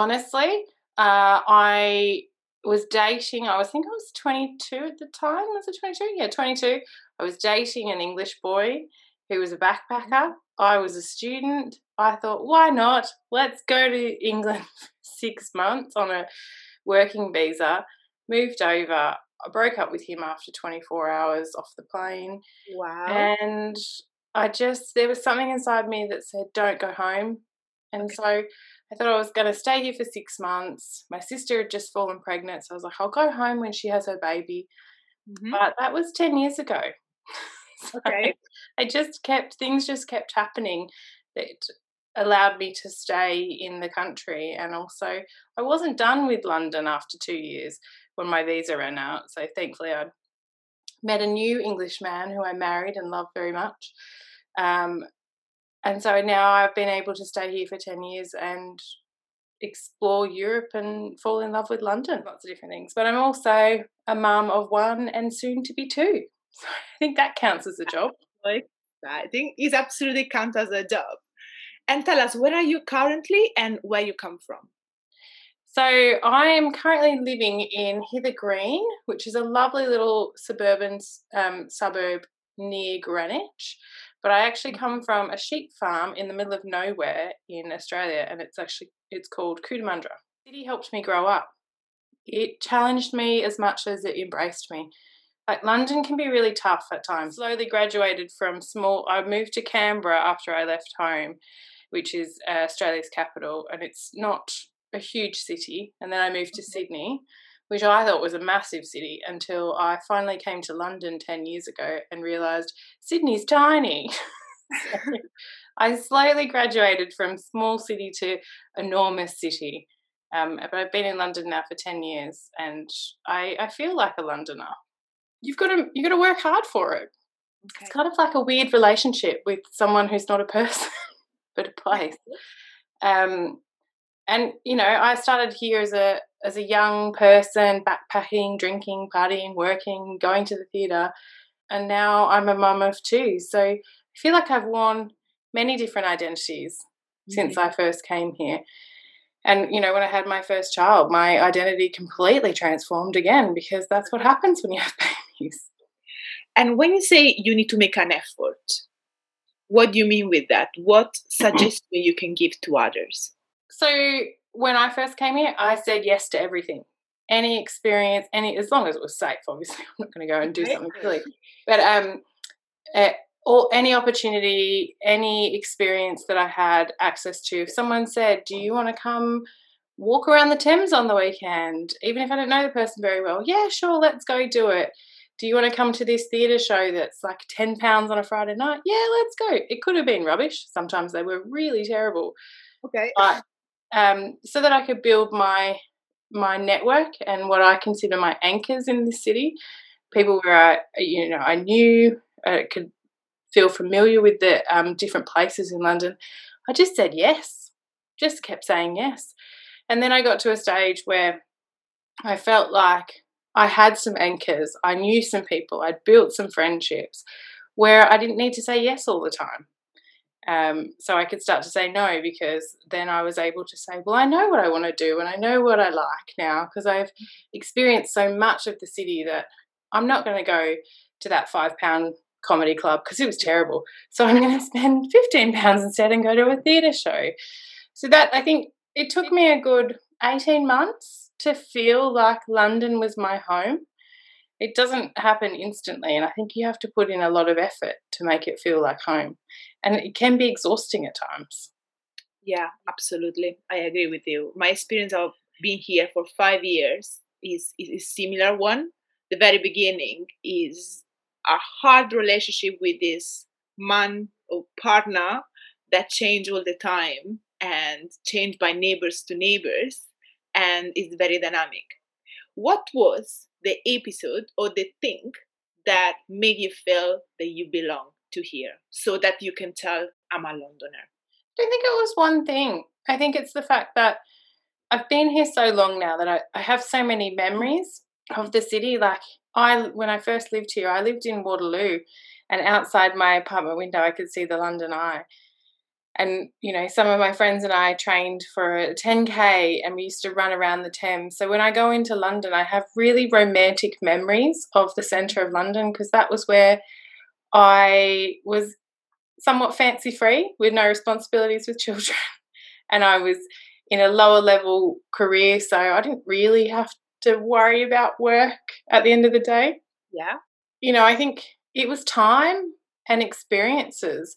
honestly, uh, I was dating. I was think I was 22 at the time. Was it 22? Yeah, 22. I was dating an English boy who was a backpacker. I was a student. I thought, why not? Let's go to England six months on a working visa. Moved over. I broke up with him after 24 hours off the plane. Wow. And I just, there was something inside me that said, don't go home. And okay. so I thought I was going to stay here for six months. My sister had just fallen pregnant. So I was like, I'll go home when she has her baby. Mm-hmm. But that was 10 years ago. so okay. I just kept, things just kept happening that allowed me to stay in the country. And also, I wasn't done with London after two years when my visa ran out. So thankfully, I'd met a new English man who I married and loved very much. Um, and so now I've been able to stay here for 10 years and explore Europe and fall in love with London, lots of different things. But I'm also a mum of one and soon to be two. So I think that counts as a job. I think it absolutely counts as a job. And tell us, where are you currently and where you come from? So I am currently living in Hither Green, which is a lovely little suburban um, suburb near Greenwich. But I actually come from a sheep farm in the middle of nowhere in Australia, and it's actually it's called Cootamundra. City helped me grow up. It challenged me as much as it embraced me. Like London can be really tough at times. Slowly graduated from small. I moved to Canberra after I left home, which is uh, Australia's capital, and it's not a huge city. And then I moved to Sydney, which I thought was a massive city until I finally came to London 10 years ago and realized Sydney's tiny. I slowly graduated from small city to enormous city. Um, but I've been in London now for 10 years and I, I feel like a Londoner. You've got to you've got to work hard for it. Okay. It's kind of like a weird relationship with someone who's not a person but a place. Um, and you know, I started here as a as a young person, backpacking, drinking, partying, working, going to the theatre, and now I'm a mum of two. So I feel like I've worn many different identities mm-hmm. since I first came here. And you know, when I had my first child, my identity completely transformed again because that's what happens when you have babies. And when you say you need to make an effort, what do you mean with that? What suggestion you can give to others? So when I first came here, I said yes to everything. Any experience, any as long as it was safe. Obviously, I'm not going to go and do something silly. But um, uh, all any opportunity, any experience that I had access to. If someone said, "Do you want to come walk around the Thames on the weekend?" Even if I don't know the person very well, yeah, sure, let's go do it. Do you want to come to this theatre show that's like ten pounds on a Friday night? Yeah, let's go. It could have been rubbish. Sometimes they were really terrible. Okay. But um, so that I could build my my network and what I consider my anchors in the city. People where I, you know, I knew, I could feel familiar with the um, different places in London. I just said yes, just kept saying yes. And then I got to a stage where I felt like I had some anchors, I knew some people, I'd built some friendships where I didn't need to say yes all the time. Um, so I could start to say no because then I was able to say, well, I know what I want to do and I know what I like now because I've experienced so much of the city that I'm not going to go to that five pound comedy club because it was terrible. So I'm going to spend 15 pounds instead and go to a theatre show. So that I think it took me a good 18 months to feel like London was my home it doesn't happen instantly and i think you have to put in a lot of effort to make it feel like home and it can be exhausting at times. Yeah absolutely. I agree with you. My experience of being here for five years is, is similar one. The very beginning is a hard relationship with this man or partner that change all the time and change by neighbors to neighbors and is very dynamic. What was the episode or the thing that made you feel that you belong to here so that you can tell I'm a Londoner? I think it was one thing. I think it's the fact that I've been here so long now that I, I have so many memories of the city. Like I when I first lived here, I lived in Waterloo and outside my apartment window I could see the London Eye. And, you know, some of my friends and I trained for a 10K and we used to run around the Thames. So when I go into London, I have really romantic memories of the centre of London because that was where I was somewhat fancy free with no responsibilities with children. and I was in a lower level career. So I didn't really have to worry about work at the end of the day. Yeah. You know, I think it was time and experiences.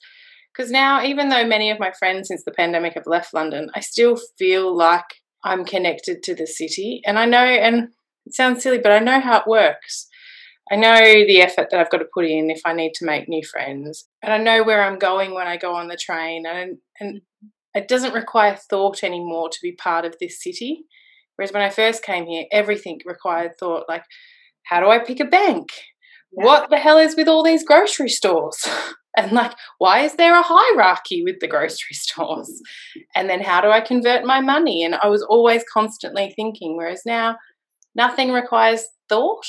Because now, even though many of my friends since the pandemic have left London, I still feel like I'm connected to the city. And I know, and it sounds silly, but I know how it works. I know the effort that I've got to put in if I need to make new friends. And I know where I'm going when I go on the train. And, and mm-hmm. it doesn't require thought anymore to be part of this city. Whereas when I first came here, everything required thought like, how do I pick a bank? Yeah. What the hell is with all these grocery stores? and like, why is there a hierarchy with the grocery stores? And then how do I convert my money? And I was always constantly thinking, whereas now nothing requires thought.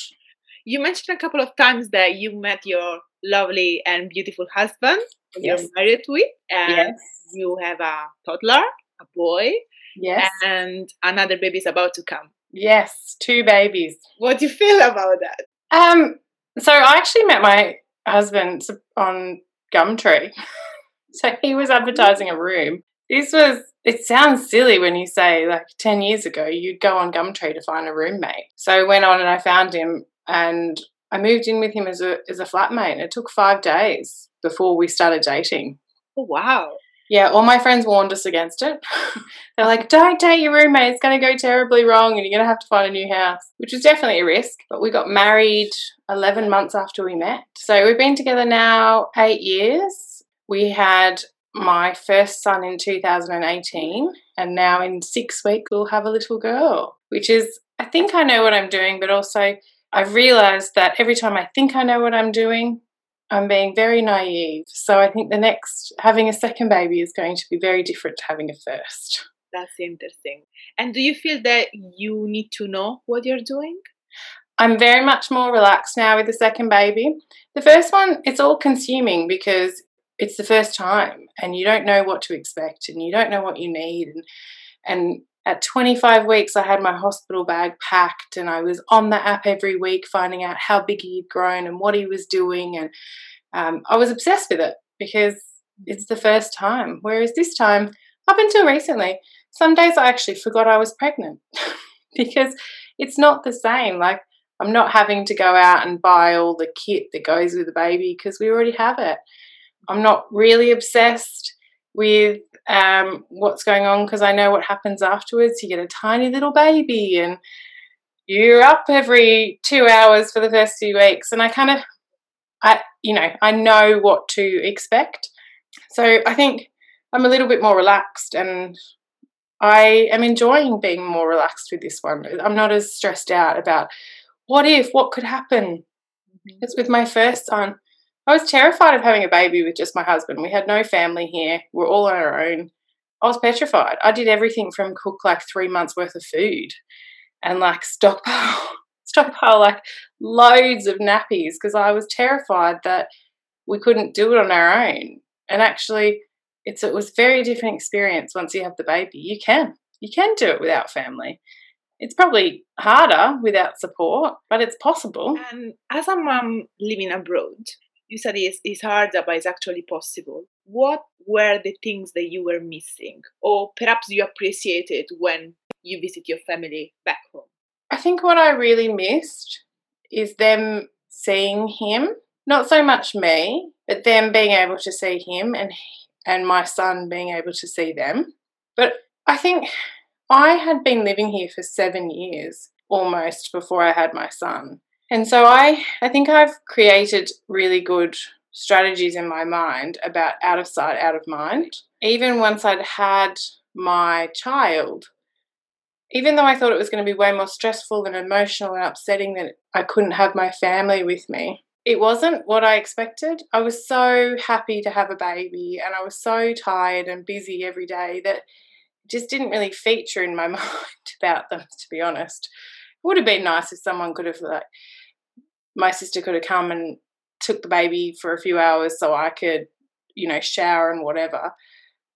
You mentioned a couple of times that you met your lovely and beautiful husband yes. you're married with, and yes. you have a toddler, a boy, yes, and another baby is about to come. Yes, two babies. What do you feel about that? Um, so I actually met my husband on Gumtree. so he was advertising a room. This was it sounds silly when you say like 10 years ago you'd go on Gumtree to find a roommate. So I went on and I found him and I moved in with him as a as a flatmate. It took 5 days before we started dating. Oh wow. Yeah, all my friends warned us against it. They're like, don't date your roommate, it's going to go terribly wrong and you're going to have to find a new house, which was definitely a risk. But we got married 11 months after we met. So we've been together now eight years. We had my first son in 2018, and now in six weeks we'll have a little girl, which is, I think I know what I'm doing, but also I've realized that every time I think I know what I'm doing, I'm being very naive. So I think the next, having a second baby is going to be very different to having a first. That's interesting. And do you feel that you need to know what you're doing? I'm very much more relaxed now with the second baby. The first one, it's all consuming because it's the first time and you don't know what to expect and you don't know what you need. And, and at 25 weeks, I had my hospital bag packed and I was on the app every week finding out how big he'd grown and what he was doing. And um, I was obsessed with it because it's the first time. Whereas this time, up until recently, some days I actually forgot I was pregnant because it's not the same. Like, I'm not having to go out and buy all the kit that goes with the baby because we already have it. I'm not really obsessed with um, what's going on because I know what happens afterwards. You get a tiny little baby and you're up every two hours for the first few weeks. And I kind of, I, you know, I know what to expect. So I think I'm a little bit more relaxed and I am enjoying being more relaxed with this one. I'm not as stressed out about what if, what could happen. It's with my first son. I was terrified of having a baby with just my husband. We had no family here. We're all on our own. I was petrified. I did everything from cook like three months worth of food and like stockpile, stockpile like loads of nappies because I was terrified that we couldn't do it on our own. And actually, it's it was very different experience once you have the baby. You can you can do it without family. It's probably harder without support, but it's possible. And as a mom living abroad, you said it's, it's harder, but it's actually possible. What were the things that you were missing, or perhaps you appreciated when you visit your family back home? I think what I really missed is them seeing him, not so much me, but them being able to see him and and my son being able to see them. But I think I had been living here for 7 years almost before I had my son. And so I, I think I've created really good strategies in my mind about out of sight, out of mind. Even once I'd had my child, even though I thought it was going to be way more stressful and emotional and upsetting that I couldn't have my family with me, it wasn't what I expected. I was so happy to have a baby and I was so tired and busy every day that it just didn't really feature in my mind about them, to be honest. It would have been nice if someone could have like my sister could have come and took the baby for a few hours so I could, you know, shower and whatever.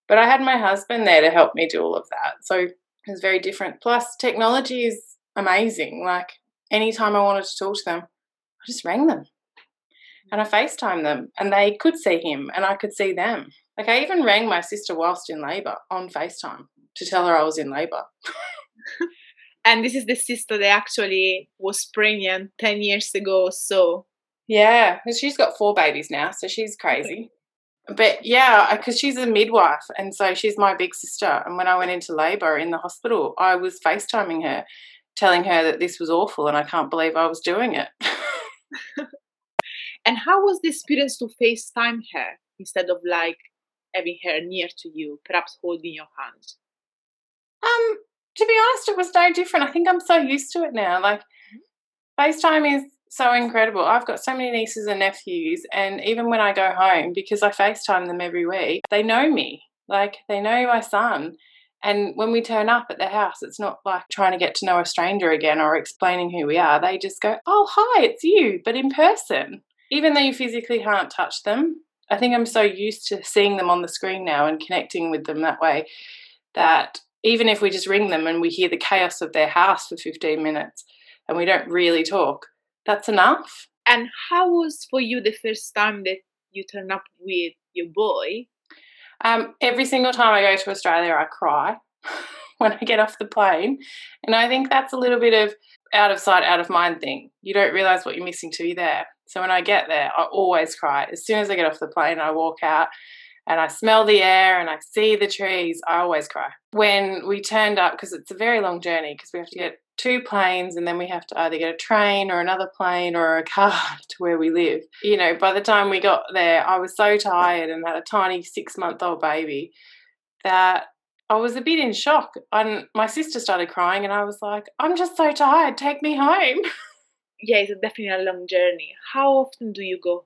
But I had my husband there to help me do all of that. So it was very different. Plus, technology is amazing. Like, anytime I wanted to talk to them, I just rang them and I FaceTime them and they could see him and I could see them. Like, I even rang my sister whilst in labour on FaceTime to tell her I was in labour. and this is the sister that actually was pregnant 10 years ago so. Yeah she's got four babies now so she's crazy. But yeah because she's a midwife and so she's my big sister. And when i went into labor in the hospital i was facetiming her telling her that this was awful and i can't believe i was doing it. And how was the experience to facetime her instead of like having her near to you perhaps holding your hand? Um to be honest, it was no different. I think I'm so used to it now. Like, mm-hmm. FaceTime is so incredible. I've got so many nieces and nephews, and even when I go home, because I FaceTime them every week, they know me. Like, they know my son. And when we turn up at their house, it's not like trying to get to know a stranger again or explaining who we are. They just go, Oh, hi, it's you, but in person. Even though you physically can't touch them, I think I'm so used to seeing them on the screen now and connecting with them that way that even if we just ring them and we hear the chaos of their house for 15 minutes and we don't really talk, that's enough. And how was for you the first time that you turned up with your boy? Um, every single time I go to Australia, I cry when I get off the plane. And I think that's a little bit of out of sight, out of mind thing. You don't realize what you're missing till you're there. So when I get there, I always cry. As soon as I get off the plane, I walk out and I smell the air and I see the trees, I always cry. When we turned up, because it's a very long journey, because we have to get two planes and then we have to either get a train or another plane or a car to where we live. You know, by the time we got there, I was so tired and had a tiny six month old baby that I was a bit in shock. And my sister started crying and I was like, I'm just so tired, take me home. Yeah, it's definitely a long journey. How often do you go?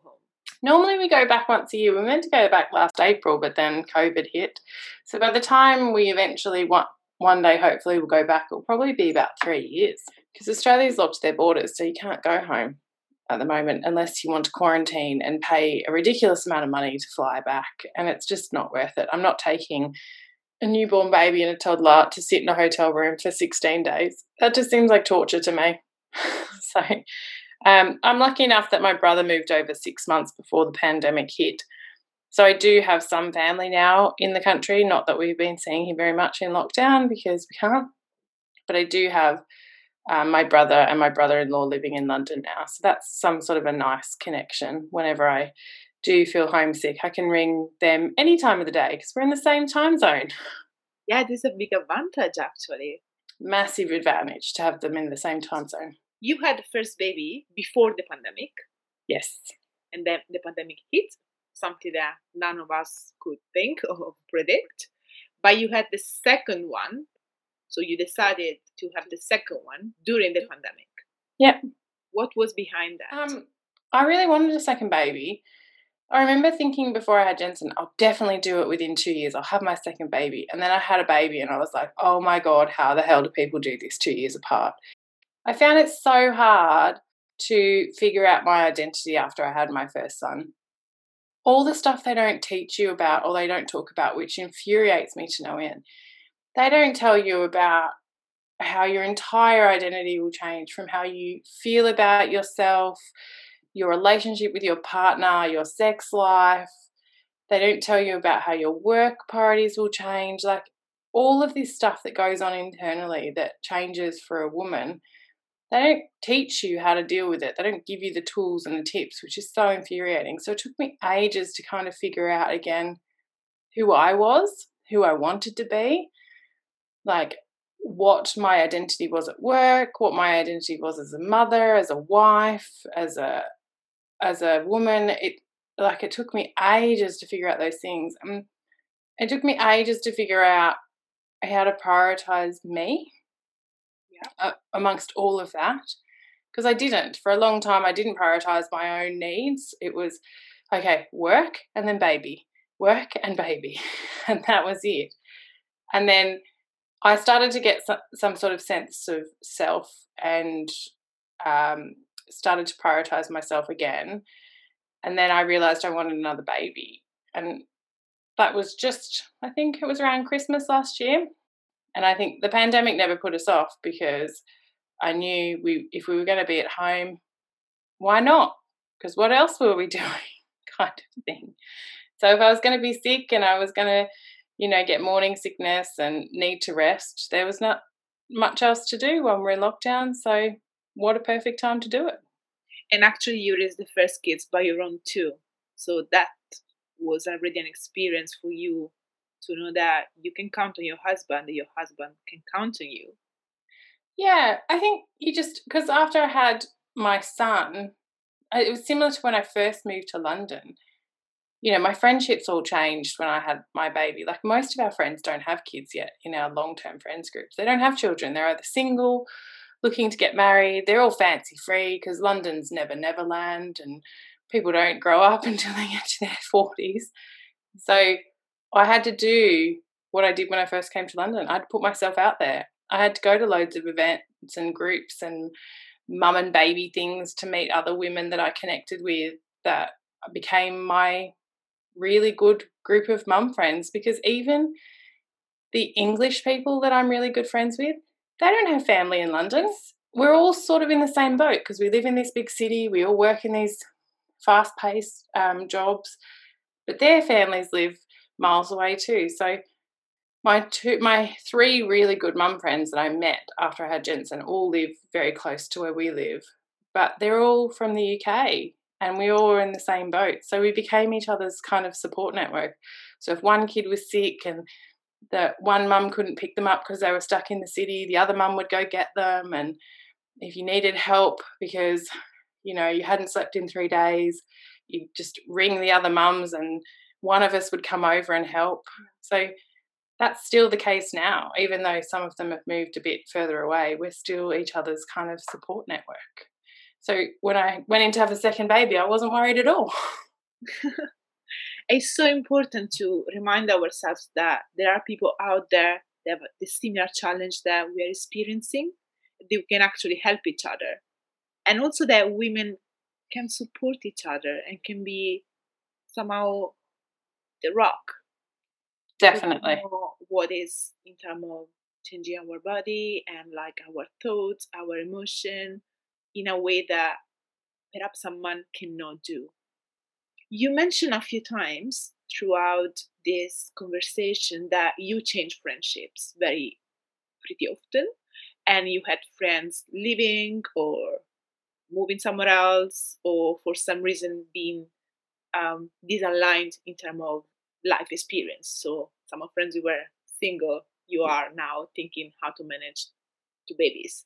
Normally we go back once a year. We meant to go back last April, but then COVID hit. So by the time we eventually want one day hopefully we'll go back, it'll probably be about three years. Because Australia's locked their borders, so you can't go home at the moment unless you want to quarantine and pay a ridiculous amount of money to fly back. And it's just not worth it. I'm not taking a newborn baby and a toddler to sit in a hotel room for 16 days. That just seems like torture to me. so um, I'm lucky enough that my brother moved over six months before the pandemic hit. So I do have some family now in the country. Not that we've been seeing him very much in lockdown because we can't, but I do have um, my brother and my brother-in-law living in London now. So that's some sort of a nice connection. Whenever I do feel homesick, I can ring them any time of the day because we're in the same time zone. Yeah, this is a big advantage actually. Massive advantage to have them in the same time zone you had the first baby before the pandemic. Yes. And then the pandemic hit, something that none of us could think or predict. But you had the second one. So you decided to have the second one during the pandemic. Yeah. What was behind that? Um, I really wanted a second baby. I remember thinking before I had Jensen, I'll definitely do it within two years. I'll have my second baby. And then I had a baby and I was like, oh my God, how the hell do people do this two years apart? I found it so hard to figure out my identity after I had my first son. All the stuff they don't teach you about or they don't talk about, which infuriates me to no end. They don't tell you about how your entire identity will change from how you feel about yourself, your relationship with your partner, your sex life. They don't tell you about how your work priorities will change. Like all of this stuff that goes on internally that changes for a woman they don't teach you how to deal with it. They don't give you the tools and the tips, which is so infuriating. So it took me ages to kind of figure out again who I was, who I wanted to be, like what my identity was at work, what my identity was as a mother, as a wife, as a as a woman. It like it took me ages to figure out those things. Um, it took me ages to figure out how to prioritize me uh, amongst all of that because I didn't for a long time. I didn't prioritize my own needs. It was okay, work and then baby, work and baby, and that was it. And then I started to get some, some sort of sense of self and um, started to prioritize myself again. And then I realized I wanted another baby. And that was just, I think it was around Christmas last year. And I think the pandemic never put us off because I knew we if we were going to be at home, why not? Because what else were we doing? kind of thing. So if I was going to be sick and I was going to, you know, get morning sickness and need to rest, there was not much else to do when we're in lockdown. So what a perfect time to do it. And actually, you raised the first kids by your own too. So that was already an experience for you to know that you can count on your husband, your husband can count on you. Yeah, I think you just because after I had my son, it was similar to when I first moved to London. You know, my friendships all changed when I had my baby. Like most of our friends don't have kids yet in our long term friends groups. They don't have children. They're either single, looking to get married. They're all fancy free because London's never Neverland and people don't grow up until they get to their 40s. So I had to do what I did when I first came to London. I'd put myself out there. I had to go to loads of events and groups and mum and baby things to meet other women that I connected with that became my really good group of mum friends because even the English people that I'm really good friends with, they don't have family in London. We're all sort of in the same boat because we live in this big city, we all work in these fast paced um, jobs, but their families live miles away too. So my two my three really good mum friends that I met after I had Jensen all live very close to where we live. But they're all from the UK and we all were in the same boat. So we became each other's kind of support network. So if one kid was sick and the one mum couldn't pick them up because they were stuck in the city, the other mum would go get them and if you needed help because you know you hadn't slept in 3 days, you just ring the other mums and one of us would come over and help. So that's still the case now, even though some of them have moved a bit further away. We're still each other's kind of support network. So when I went in to have a second baby, I wasn't worried at all. it's so important to remind ourselves that there are people out there that have the similar challenge that we are experiencing. They can actually help each other. And also that women can support each other and can be somehow the rock. Definitely. what is in terms of changing our body and like our thoughts our emotion in a way that perhaps someone cannot do. You mentioned a few times throughout this conversation that you change friendships very pretty often and you had friends leaving or moving somewhere else or for some reason being um, disaligned in terms of life experience. So some of friends who were single, you are now thinking how to manage two babies.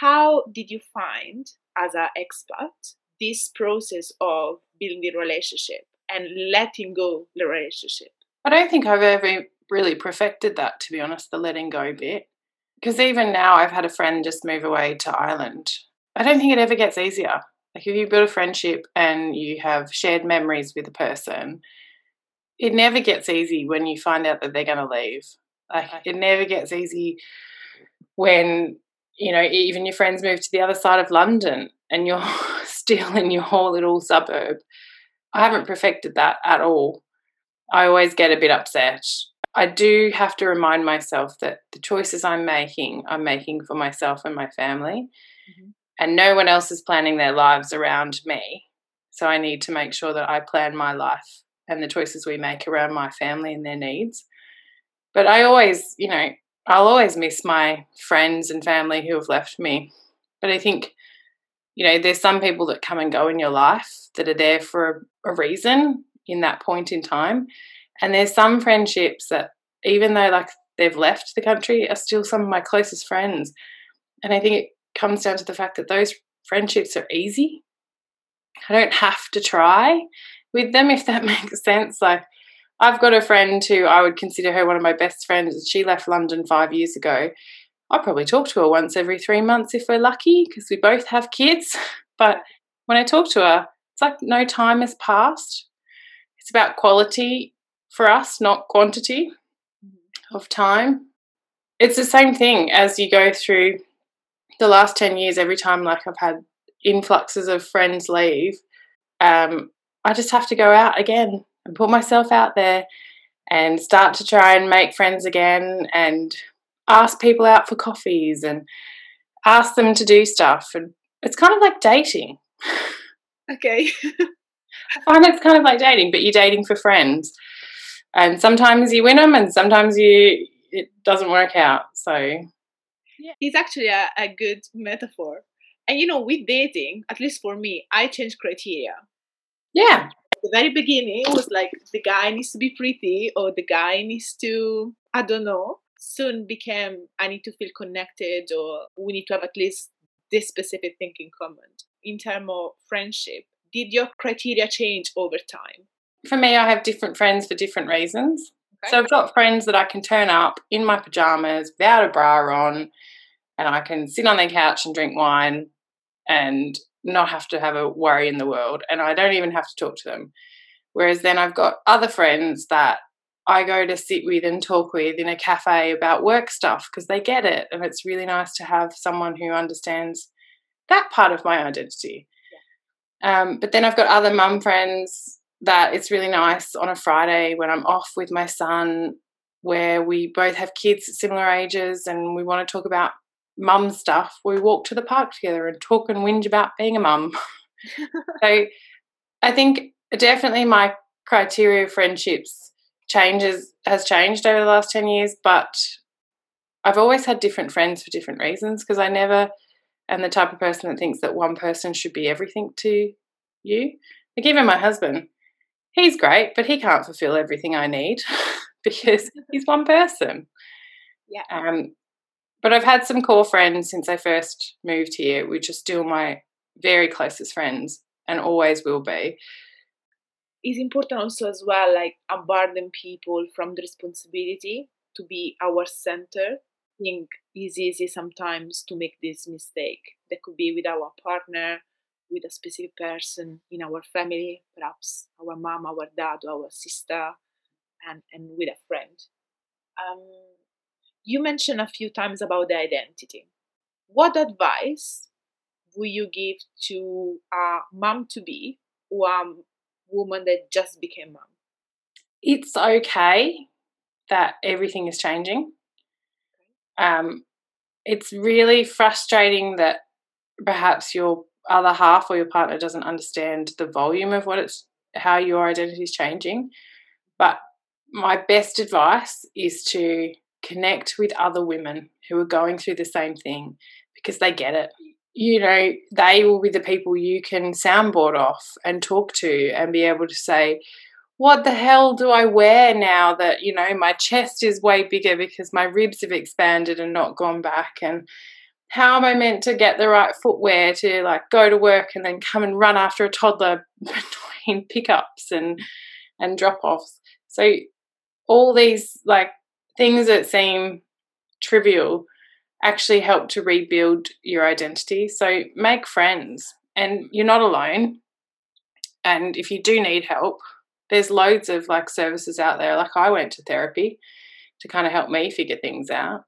How did you find as an expert this process of building relationship and letting go the relationship? I don't think I've ever really perfected that, to be honest, the letting go bit. Because even now, I've had a friend just move away to Ireland. I don't think it ever gets easier. Like if you build a friendship and you have shared memories with a person, it never gets easy when you find out that they're going to leave. Like it never gets easy when you know even your friends move to the other side of London and you're still in your whole little suburb. I haven't perfected that at all. I always get a bit upset. I do have to remind myself that the choices I'm making, I'm making for myself and my family. Mm-hmm. And no one else is planning their lives around me. So I need to make sure that I plan my life and the choices we make around my family and their needs. But I always, you know, I'll always miss my friends and family who have left me. But I think, you know, there's some people that come and go in your life that are there for a, a reason in that point in time. And there's some friendships that, even though like they've left the country, are still some of my closest friends. And I think it comes down to the fact that those friendships are easy. I don't have to try with them, if that makes sense. Like, I've got a friend who I would consider her one of my best friends. She left London five years ago. I probably talk to her once every three months if we're lucky because we both have kids. But when I talk to her, it's like no time has passed. It's about quality for us, not quantity of time. It's the same thing as you go through the last 10 years, every time like I've had influxes of friends leave, um, I just have to go out again and put myself out there and start to try and make friends again and ask people out for coffees and ask them to do stuff. And it's kind of like dating. Okay. I find it's kind of like dating, but you're dating for friends. And sometimes you win them and sometimes you it doesn't work out. So yeah. it's actually a, a good metaphor. And you know, with dating, at least for me, I change criteria. Yeah. At the very beginning, it was like the guy needs to be pretty or the guy needs to, I don't know. Soon became I need to feel connected or we need to have at least this specific thing in common. In terms of friendship, did your criteria change over time? For me, I have different friends for different reasons. Okay. So I've got friends that I can turn up in my pajamas without a bra on, and I can sit on their couch and drink wine and not have to have a worry in the world. And I don't even have to talk to them. Whereas then I've got other friends that I go to sit with and talk with in a cafe about work stuff because they get it. And it's really nice to have someone who understands that part of my identity. Yeah. Um, but then I've got other mum friends that it's really nice on a Friday when I'm off with my son, where we both have kids at similar ages and we want to talk about mum stuff. We walk to the park together and talk and whinge about being a mum. so I think definitely my criteria of friendships changes has changed over the last 10 years, but I've always had different friends for different reasons because I never am the type of person that thinks that one person should be everything to you. Like even my husband, he's great, but he can't fulfill everything I need because he's one person. Yeah. Um, but I've had some core friends since I first moved here, which are still my very closest friends and always will be. It's important also as well, like unburden people from the responsibility to be our center. I think it's easy sometimes to make this mistake. That could be with our partner, with a specific person in our family, perhaps our mom, our dad, our sister, and, and with a friend. Um, you mentioned a few times about the identity. What advice would you give to a mom to be or a woman that just became mom? It's okay that everything is changing. Um, it's really frustrating that perhaps your other half or your partner doesn't understand the volume of what it's how your identity is changing. But my best advice is to connect with other women who are going through the same thing because they get it. You know, they will be the people you can soundboard off and talk to and be able to say, what the hell do I wear now that, you know, my chest is way bigger because my ribs have expanded and not gone back? And how am I meant to get the right footwear to like go to work and then come and run after a toddler between pickups and and drop offs? So all these like things that seem trivial actually help to rebuild your identity. So make friends and you're not alone. And if you do need help, there's loads of like services out there. Like I went to therapy to kind of help me figure things out.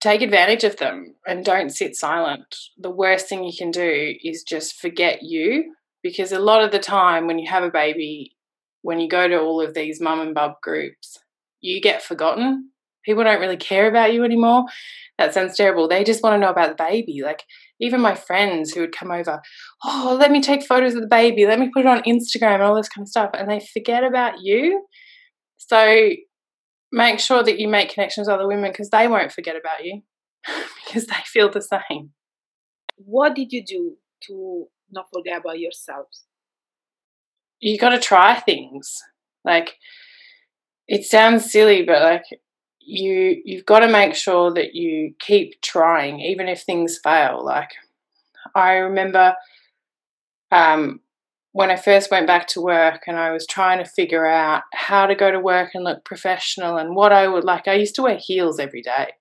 Take advantage of them and don't sit silent. The worst thing you can do is just forget you because a lot of the time when you have a baby, when you go to all of these mum and bub groups, you get forgotten. People don't really care about you anymore. That sounds terrible. They just want to know about the baby. Like even my friends who would come over, oh, let me take photos of the baby, let me put it on Instagram and all this kind of stuff. And they forget about you. So make sure that you make connections with other women because they won't forget about you because they feel the same. What did you do to not forget about yourselves? You got to try things. Like it sounds silly, but like you you've got to make sure that you keep trying even if things fail. Like i remember um, when i first went back to work and i was trying to figure out how to go to work and look professional and what i would like i used to wear heels every day.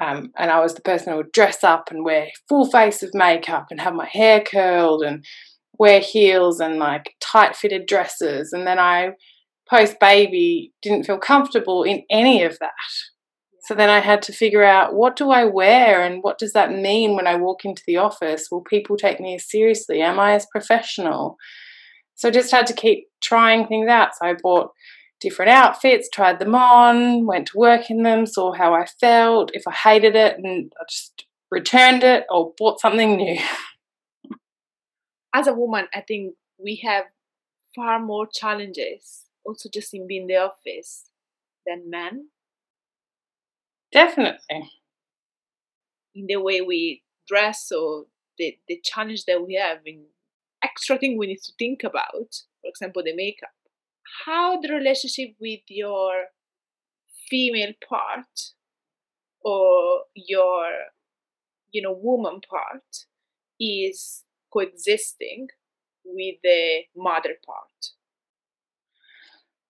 Um, and i was the person who would dress up and wear full face of makeup and have my hair curled and wear heels and like tight fitted dresses. And then i post baby didn't feel comfortable in any of that. So then I had to figure out what do I wear and what does that mean when I walk into the office? Will people take me as seriously? Am I as professional? So I just had to keep trying things out. So I bought different outfits, tried them on, went to work in them, saw how I felt, if I hated it, and I just returned it or bought something new. As a woman, I think we have far more challenges also just in being in the office than men. Definitely. In the way we dress or the, the challenge that we have in extra thing we need to think about, for example, the makeup. How the relationship with your female part or your you know woman part is coexisting with the mother part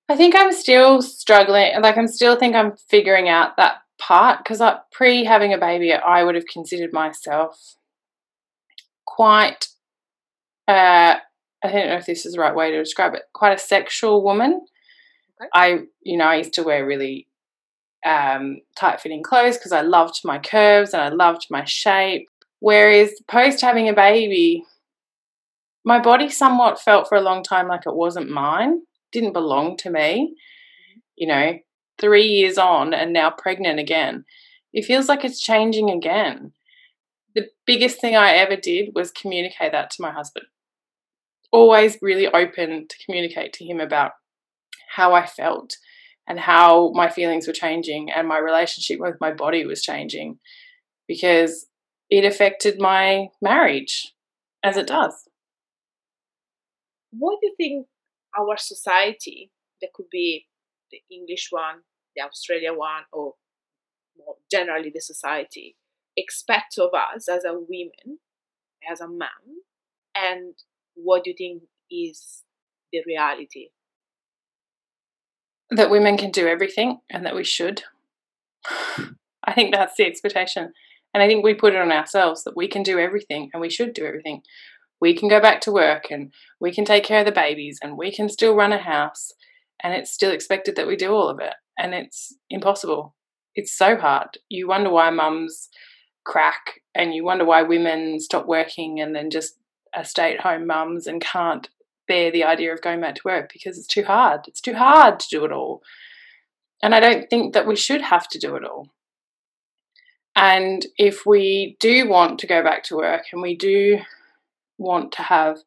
i think i'm still struggling like i'm still think i'm figuring out that part because like pre having a baby i would have considered myself quite uh i don't know if this is the right way to describe it quite a sexual woman okay. i you know i used to wear really um, tight fitting clothes because I loved my curves and I loved my shape. Whereas post having a baby, my body somewhat felt for a long time like it wasn't mine, didn't belong to me. Mm-hmm. You know, three years on and now pregnant again, it feels like it's changing again. The biggest thing I ever did was communicate that to my husband. Always really open to communicate to him about how I felt and how my feelings were changing and my relationship with my body was changing because it affected my marriage as it does. What do you think our society, that could be the English one, the Australia one, or more generally the society, expects of us as a woman, as a man, and what do you think is the reality that women can do everything and that we should. I think that's the expectation. And I think we put it on ourselves that we can do everything and we should do everything. We can go back to work and we can take care of the babies and we can still run a house and it's still expected that we do all of it. And it's impossible. It's so hard. You wonder why mums crack and you wonder why women stop working and then just are stay at home mums and can't bear the idea of going back to work because it's too hard. It's too hard to do it all. And I don't think that we should have to do it all. And if we do want to go back to work and we do want to have,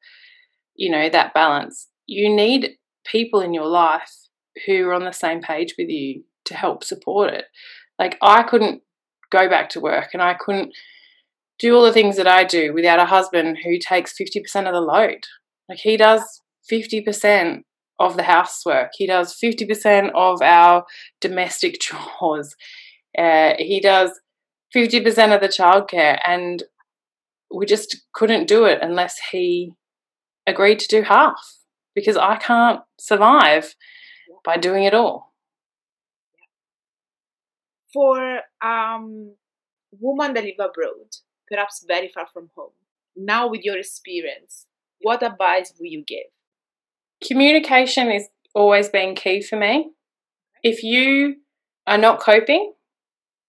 you know, that balance, you need people in your life who are on the same page with you to help support it. Like, I couldn't go back to work and I couldn't do all the things that I do without a husband who takes 50% of the load. Like he does 50% of the housework. He does 50% of our domestic chores. Uh, he does 50% of the childcare. And we just couldn't do it unless he agreed to do half because I can't survive by doing it all. For um, women that live abroad, perhaps very far from home, now with your experience, what advice will you give? Communication is always been key for me. If you are not coping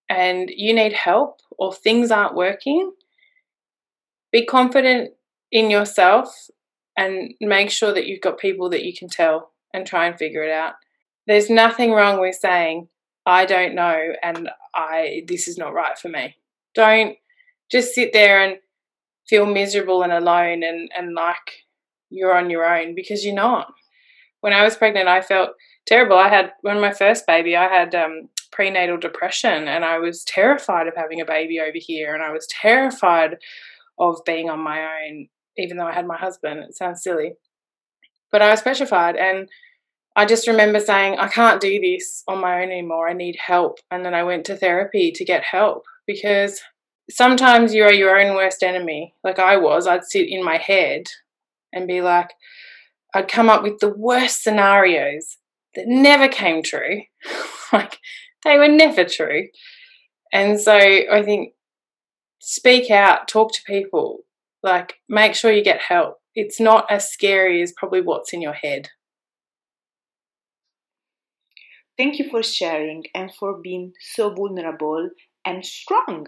and you need help or things aren't working, be confident in yourself and make sure that you've got people that you can tell and try and figure it out. There's nothing wrong with saying, I don't know and I this is not right for me. Don't just sit there and feel miserable and alone and, and like you're on your own because you're not. When I was pregnant, I felt terrible. I had, when my first baby, I had um, prenatal depression and I was terrified of having a baby over here and I was terrified of being on my own, even though I had my husband. It sounds silly. But I was petrified and I just remember saying, I can't do this on my own anymore. I need help. And then I went to therapy to get help because sometimes you are your own worst enemy, like I was. I'd sit in my head and be like, I'd come up with the worst scenarios that never came true. like, they were never true. And so I think speak out, talk to people, like, make sure you get help. It's not as scary as probably what's in your head. Thank you for sharing and for being so vulnerable and strong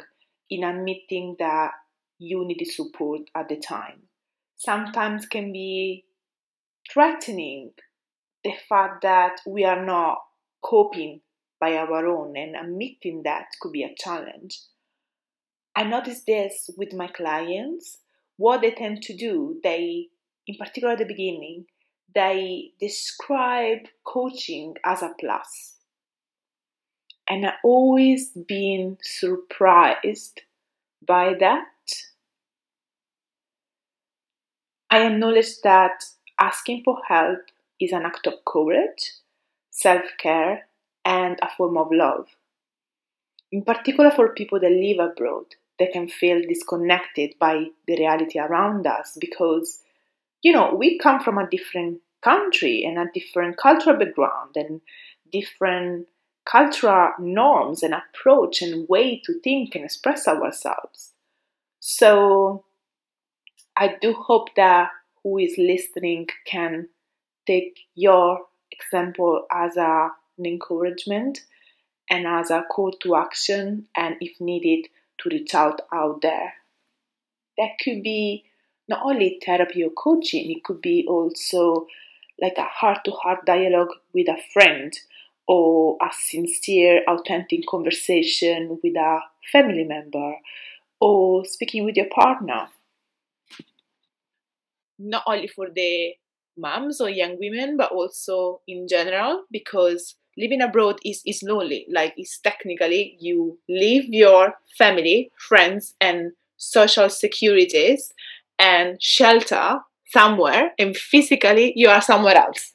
in admitting that you needed support at the time. Sometimes can be threatening the fact that we are not coping by our own and admitting that could be a challenge. I notice this with my clients. What they tend to do, they, in particular at the beginning, they describe coaching as a plus. And I've always been surprised by that. I acknowledge that asking for help is an act of courage, self care, and a form of love. In particular, for people that live abroad, they can feel disconnected by the reality around us because, you know, we come from a different country and a different cultural background and different cultural norms and approach and way to think and express ourselves. So I do hope that who is listening can take your example as a, an encouragement and as a call to action and if needed to reach out out there. That could be not only therapy or coaching, it could be also like a heart to heart dialogue with a friend or a sincere, authentic conversation with a family member or speaking with your partner. Not only for the moms or young women, but also in general, because living abroad is, is lonely. Like, it's technically you leave your family, friends, and social securities and shelter somewhere, and physically you are somewhere else.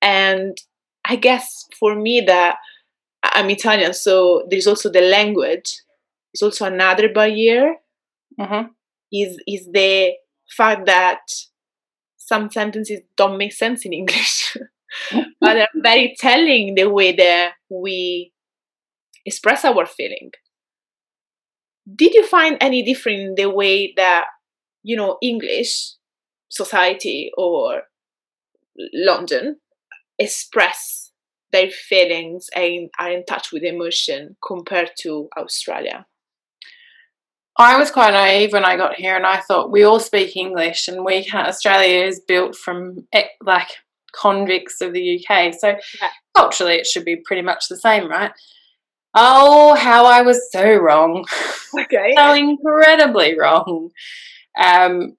And I guess for me that I'm Italian, so there's also the language. It's also another barrier. Mm-hmm. Is is the fact that some sentences don't make sense in English, but uh, they're very telling the way that we express our feeling. Did you find any different in the way that you know English society or London express their feelings and are in touch with emotion compared to Australia? I was quite naive when I got here, and I thought we all speak English, and we can't. Australia is built from eh, like convicts of the UK, so yeah. culturally it should be pretty much the same, right? Oh, how I was so wrong! Okay, so incredibly wrong. Um,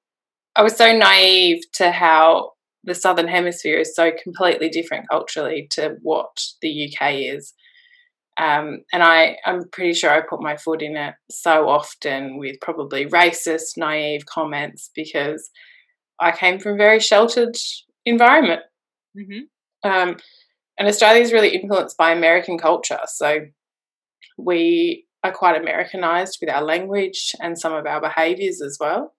I was so naive to how the southern hemisphere is so completely different culturally to what the UK is. Um, and I, I'm pretty sure I put my foot in it so often with probably racist, naive comments because I came from a very sheltered environment. Mm-hmm. Um, and Australia is really influenced by American culture. So we are quite Americanized with our language and some of our behaviors as well,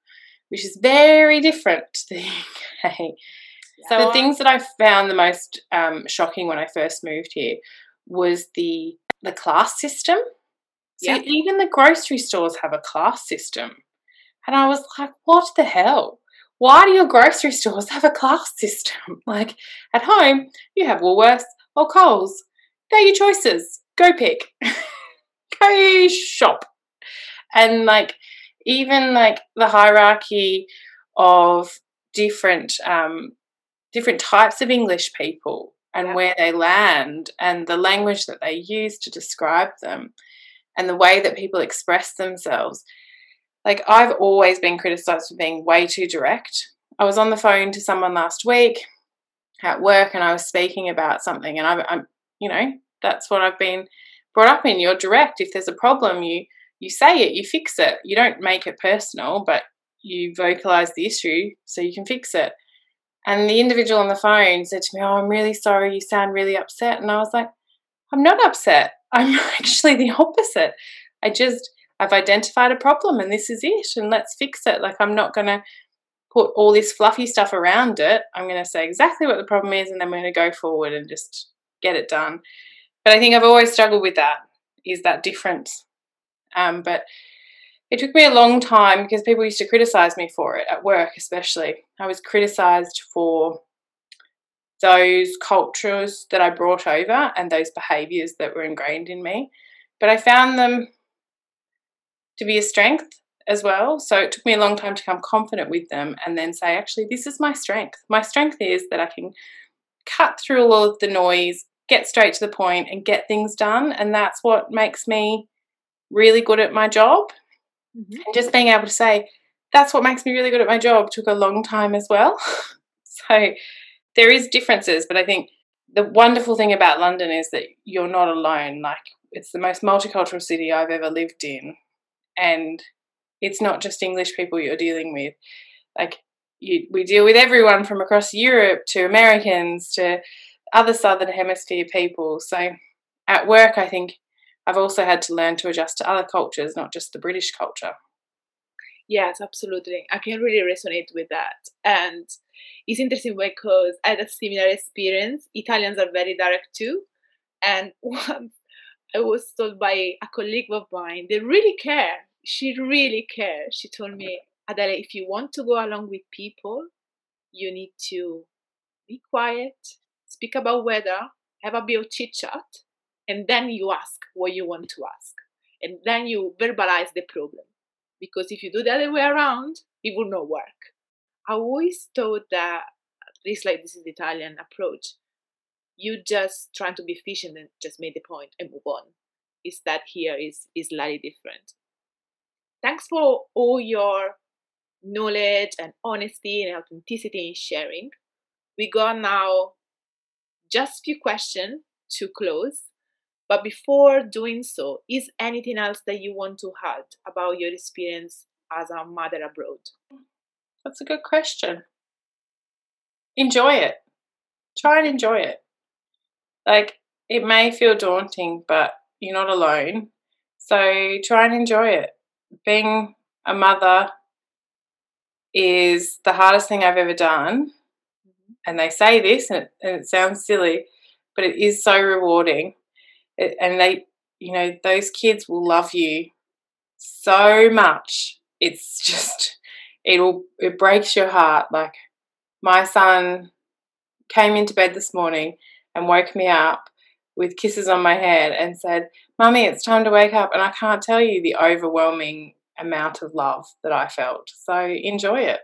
which is very different to the UK. So the things that I found the most um, shocking when I first moved here was the the class system. So yep. even the grocery stores have a class system. And I was like, what the hell? Why do your grocery stores have a class system? Like at home, you have Woolworths or Coles. They're your choices. Go pick. Go shop. And like even like the hierarchy of different um, different types of English people and yeah. where they land and the language that they use to describe them and the way that people express themselves. Like, I've always been criticized for being way too direct. I was on the phone to someone last week at work and I was speaking about something, and I'm, I'm you know, that's what I've been brought up in. You're direct. If there's a problem, you you say it, you fix it. You don't make it personal, but you vocalize the issue so you can fix it. And the individual on the phone said to me, Oh, I'm really sorry, you sound really upset. And I was like, I'm not upset. I'm actually the opposite. I just, I've identified a problem and this is it, and let's fix it. Like, I'm not going to put all this fluffy stuff around it. I'm going to say exactly what the problem is, and then we're going to go forward and just get it done. But I think I've always struggled with that, is that difference. Um, but it took me a long time because people used to criticize me for it at work, especially. I was criticized for those cultures that I brought over and those behaviors that were ingrained in me. But I found them to be a strength as well. So it took me a long time to become confident with them and then say, actually, this is my strength. My strength is that I can cut through all of the noise, get straight to the point, and get things done. And that's what makes me really good at my job. Mm-hmm. And just being able to say, that's what makes me really good at my job took a long time as well. so there is differences, but I think the wonderful thing about London is that you're not alone. Like it's the most multicultural city I've ever lived in. And it's not just English people you're dealing with. Like you, we deal with everyone from across Europe to Americans to other Southern Hemisphere people. So at work, I think I've also had to learn to adjust to other cultures, not just the British culture. Yes, absolutely. I can really resonate with that. And it's interesting because I had a similar experience. Italians are very direct too. And once I was told by a colleague of mine, they really care. She really cares. She told me, Adele, if you want to go along with people, you need to be quiet, speak about weather, have a bit of chit chat, and then you ask what you want to ask. And then you verbalize the problem because if you do the other way around, it will not work. I always thought that, at least like this is the Italian approach, you just trying to be efficient and just make the point and move on. Is that here is is slightly different. Thanks for all your knowledge and honesty and authenticity in sharing. We got now just few questions to close. But before doing so, is anything else that you want to add about your experience as a mother abroad? That's a good question. Enjoy it. Try and enjoy it. Like, it may feel daunting, but you're not alone. So try and enjoy it. Being a mother is the hardest thing I've ever done. Mm-hmm. And they say this, and it, and it sounds silly, but it is so rewarding and they you know those kids will love you so much it's just it'll it breaks your heart like my son came into bed this morning and woke me up with kisses on my head and said mummy it's time to wake up and i can't tell you the overwhelming amount of love that i felt so enjoy it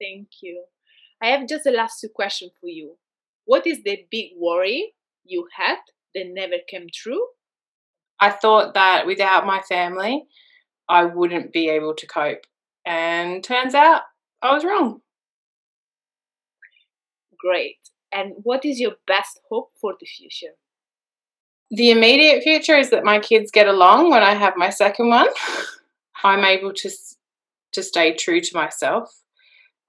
thank you i have just a last two questions for you what is the big worry you had that never came true? I thought that without my family, I wouldn't be able to cope. And turns out I was wrong. Great. And what is your best hope for the future? The immediate future is that my kids get along when I have my second one. I'm able to to stay true to myself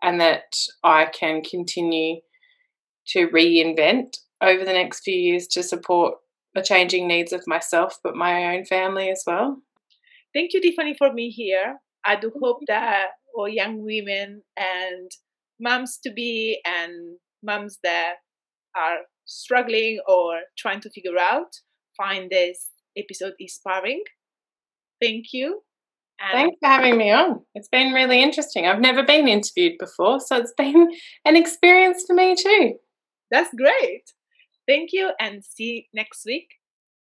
and that I can continue to reinvent over the next few years to support the changing needs of myself, but my own family as well. Thank you, Tiffany, for being here. I do hope that all young women and moms to be and moms that are struggling or trying to figure out find this episode inspiring. Thank you. And Thanks for having me on. It's been really interesting. I've never been interviewed before, so it's been an experience for me too. That's great. Thank you and see you next week.